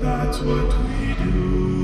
That's what we do.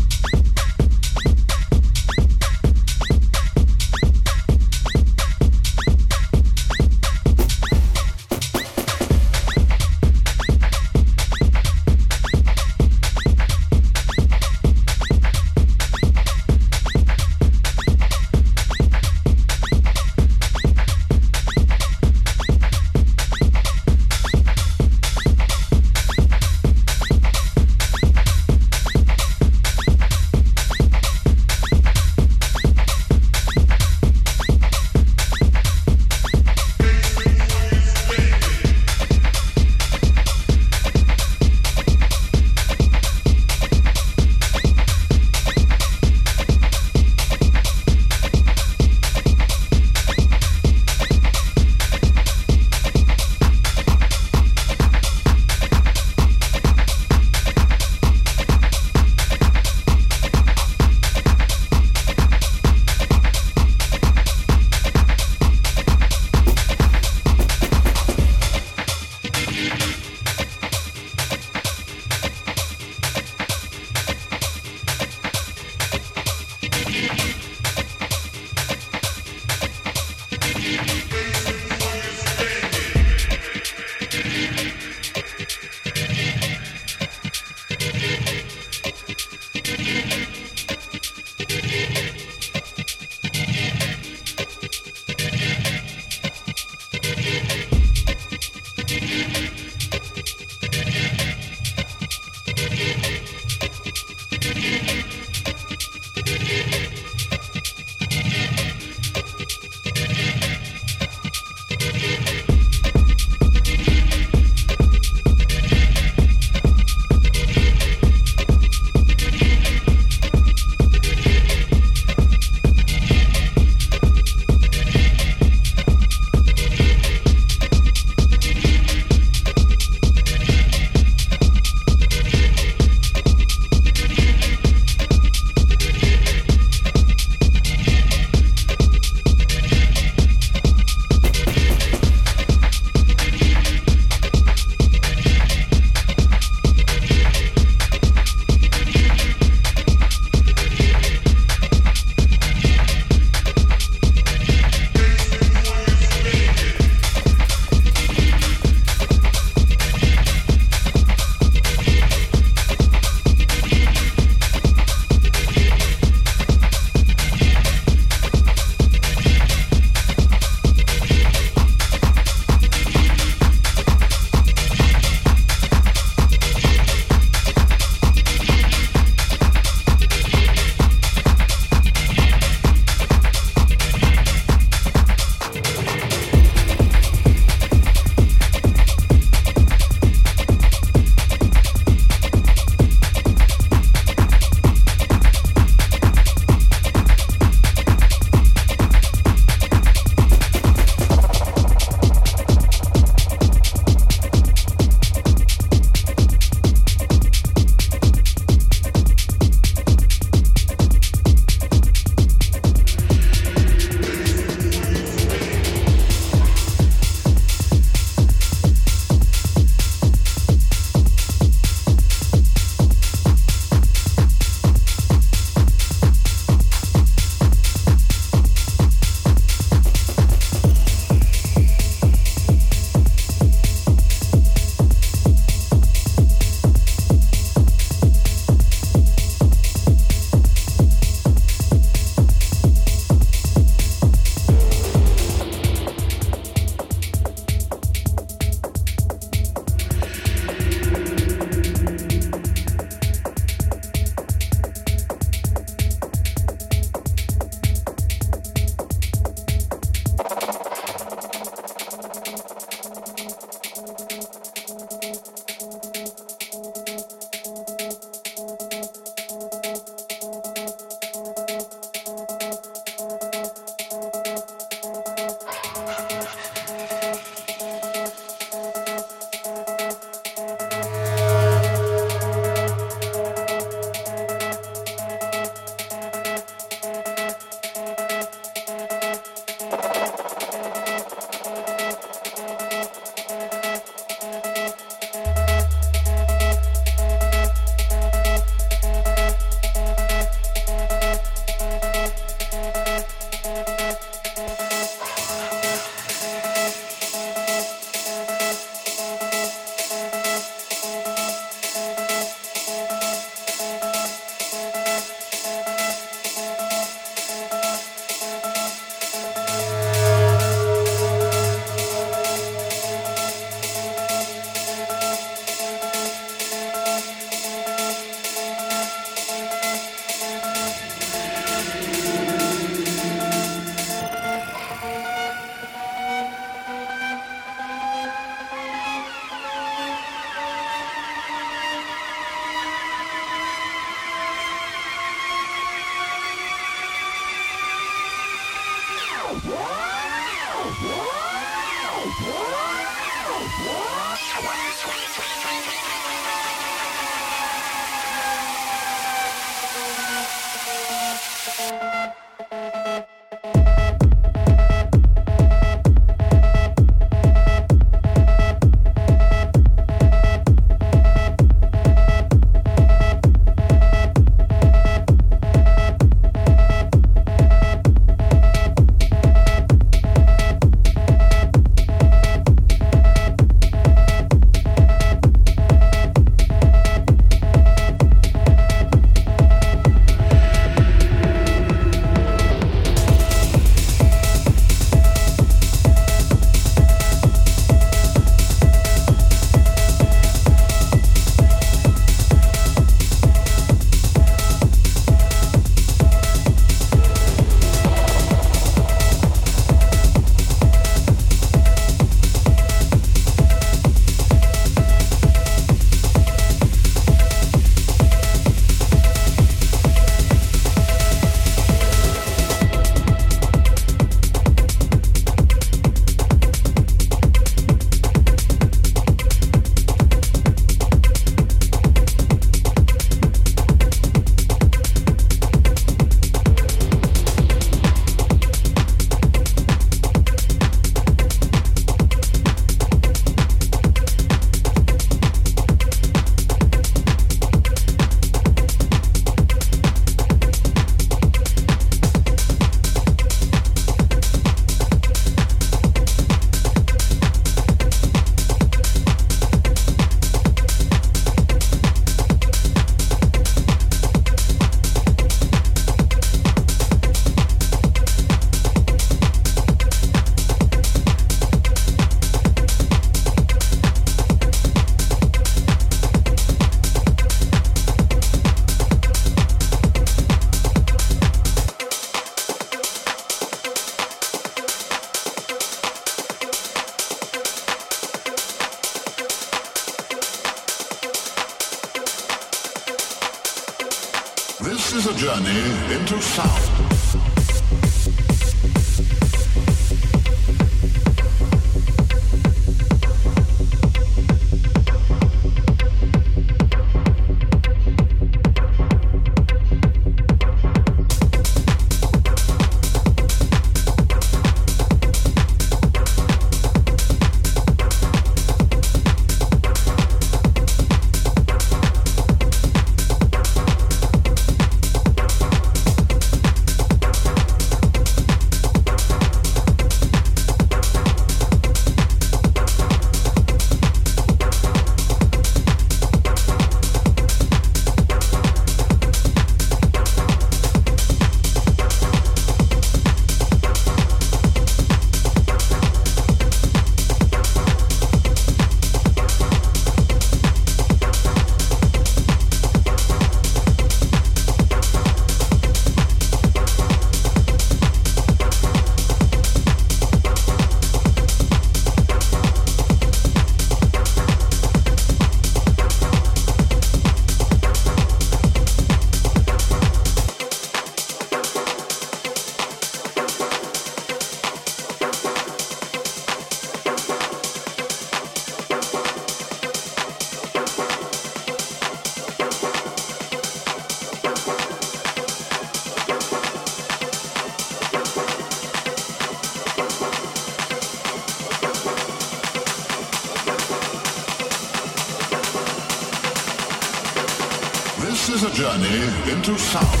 true sound.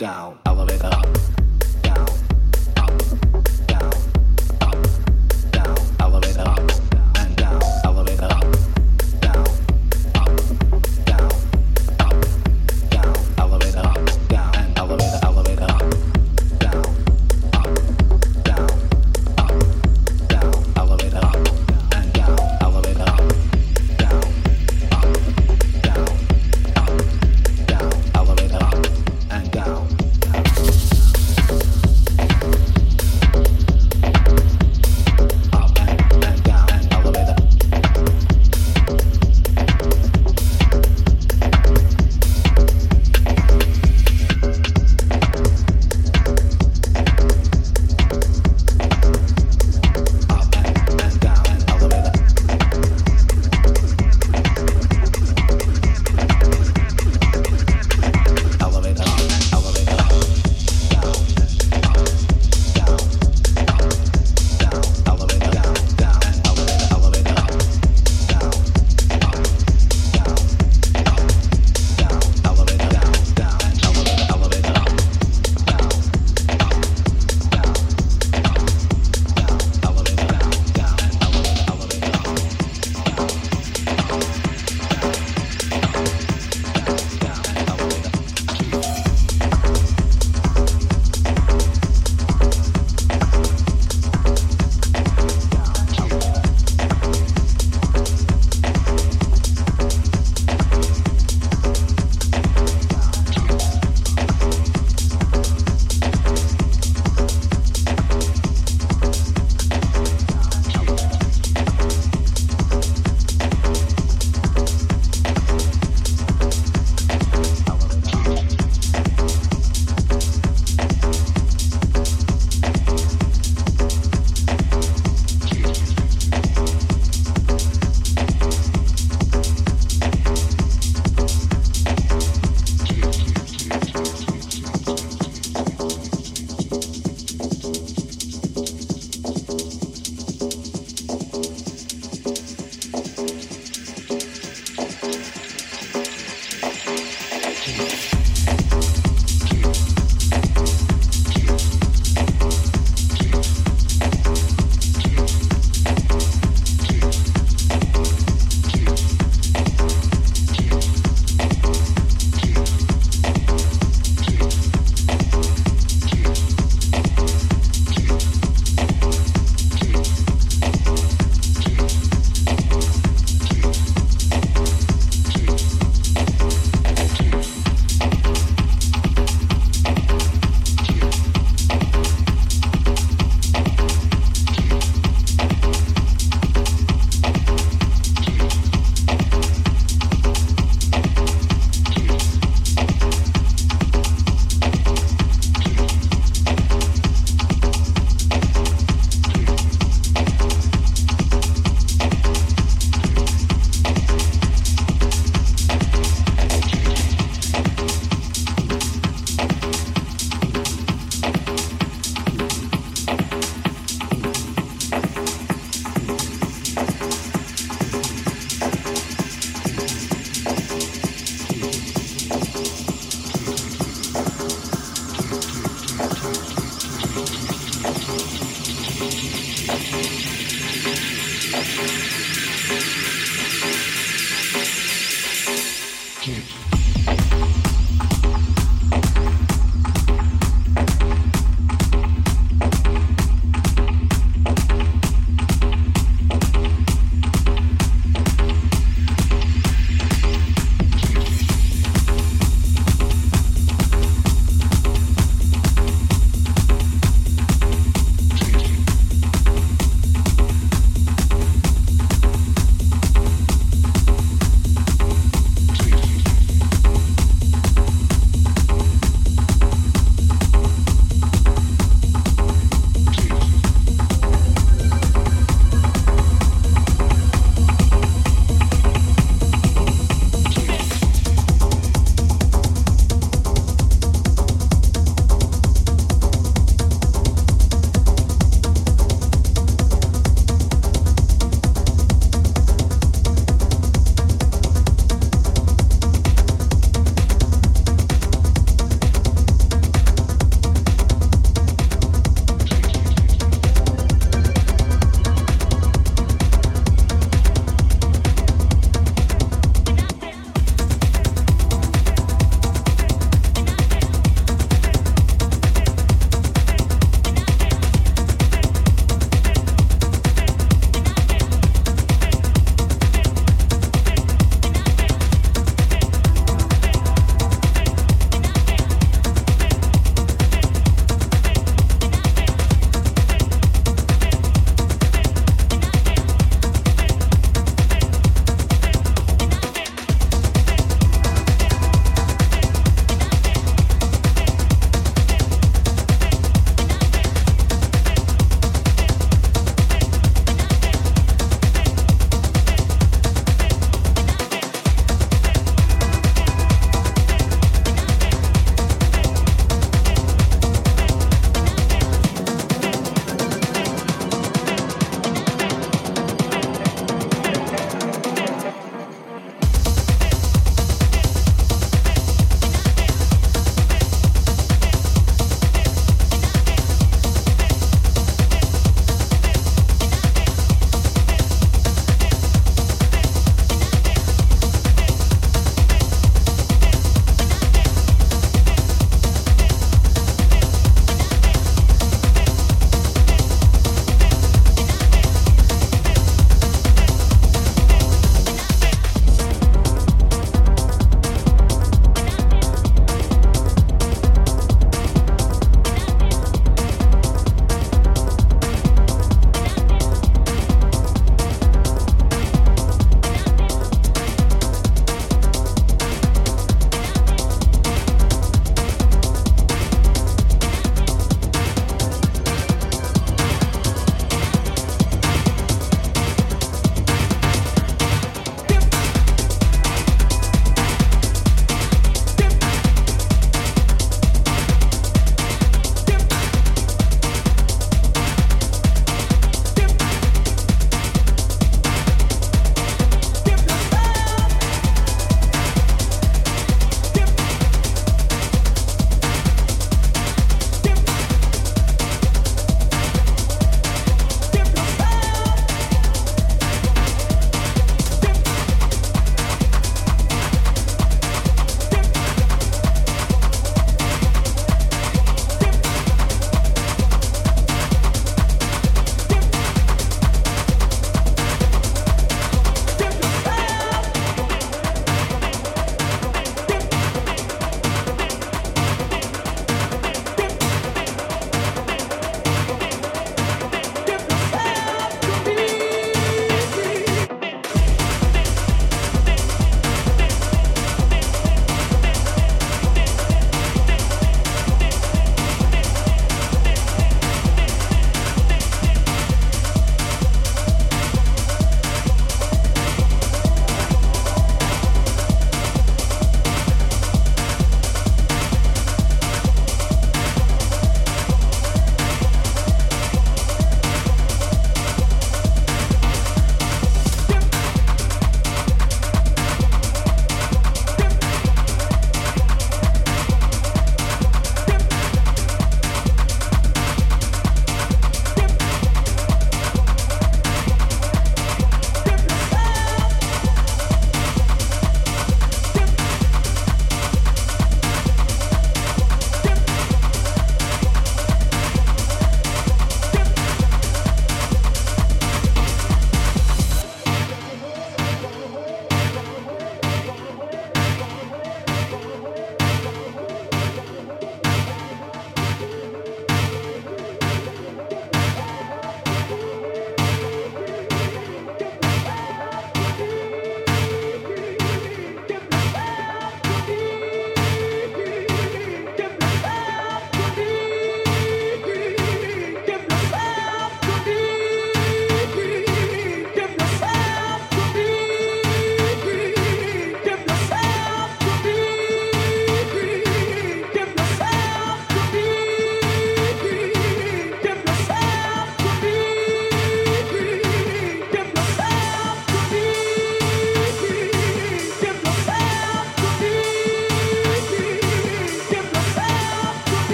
down.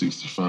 1965.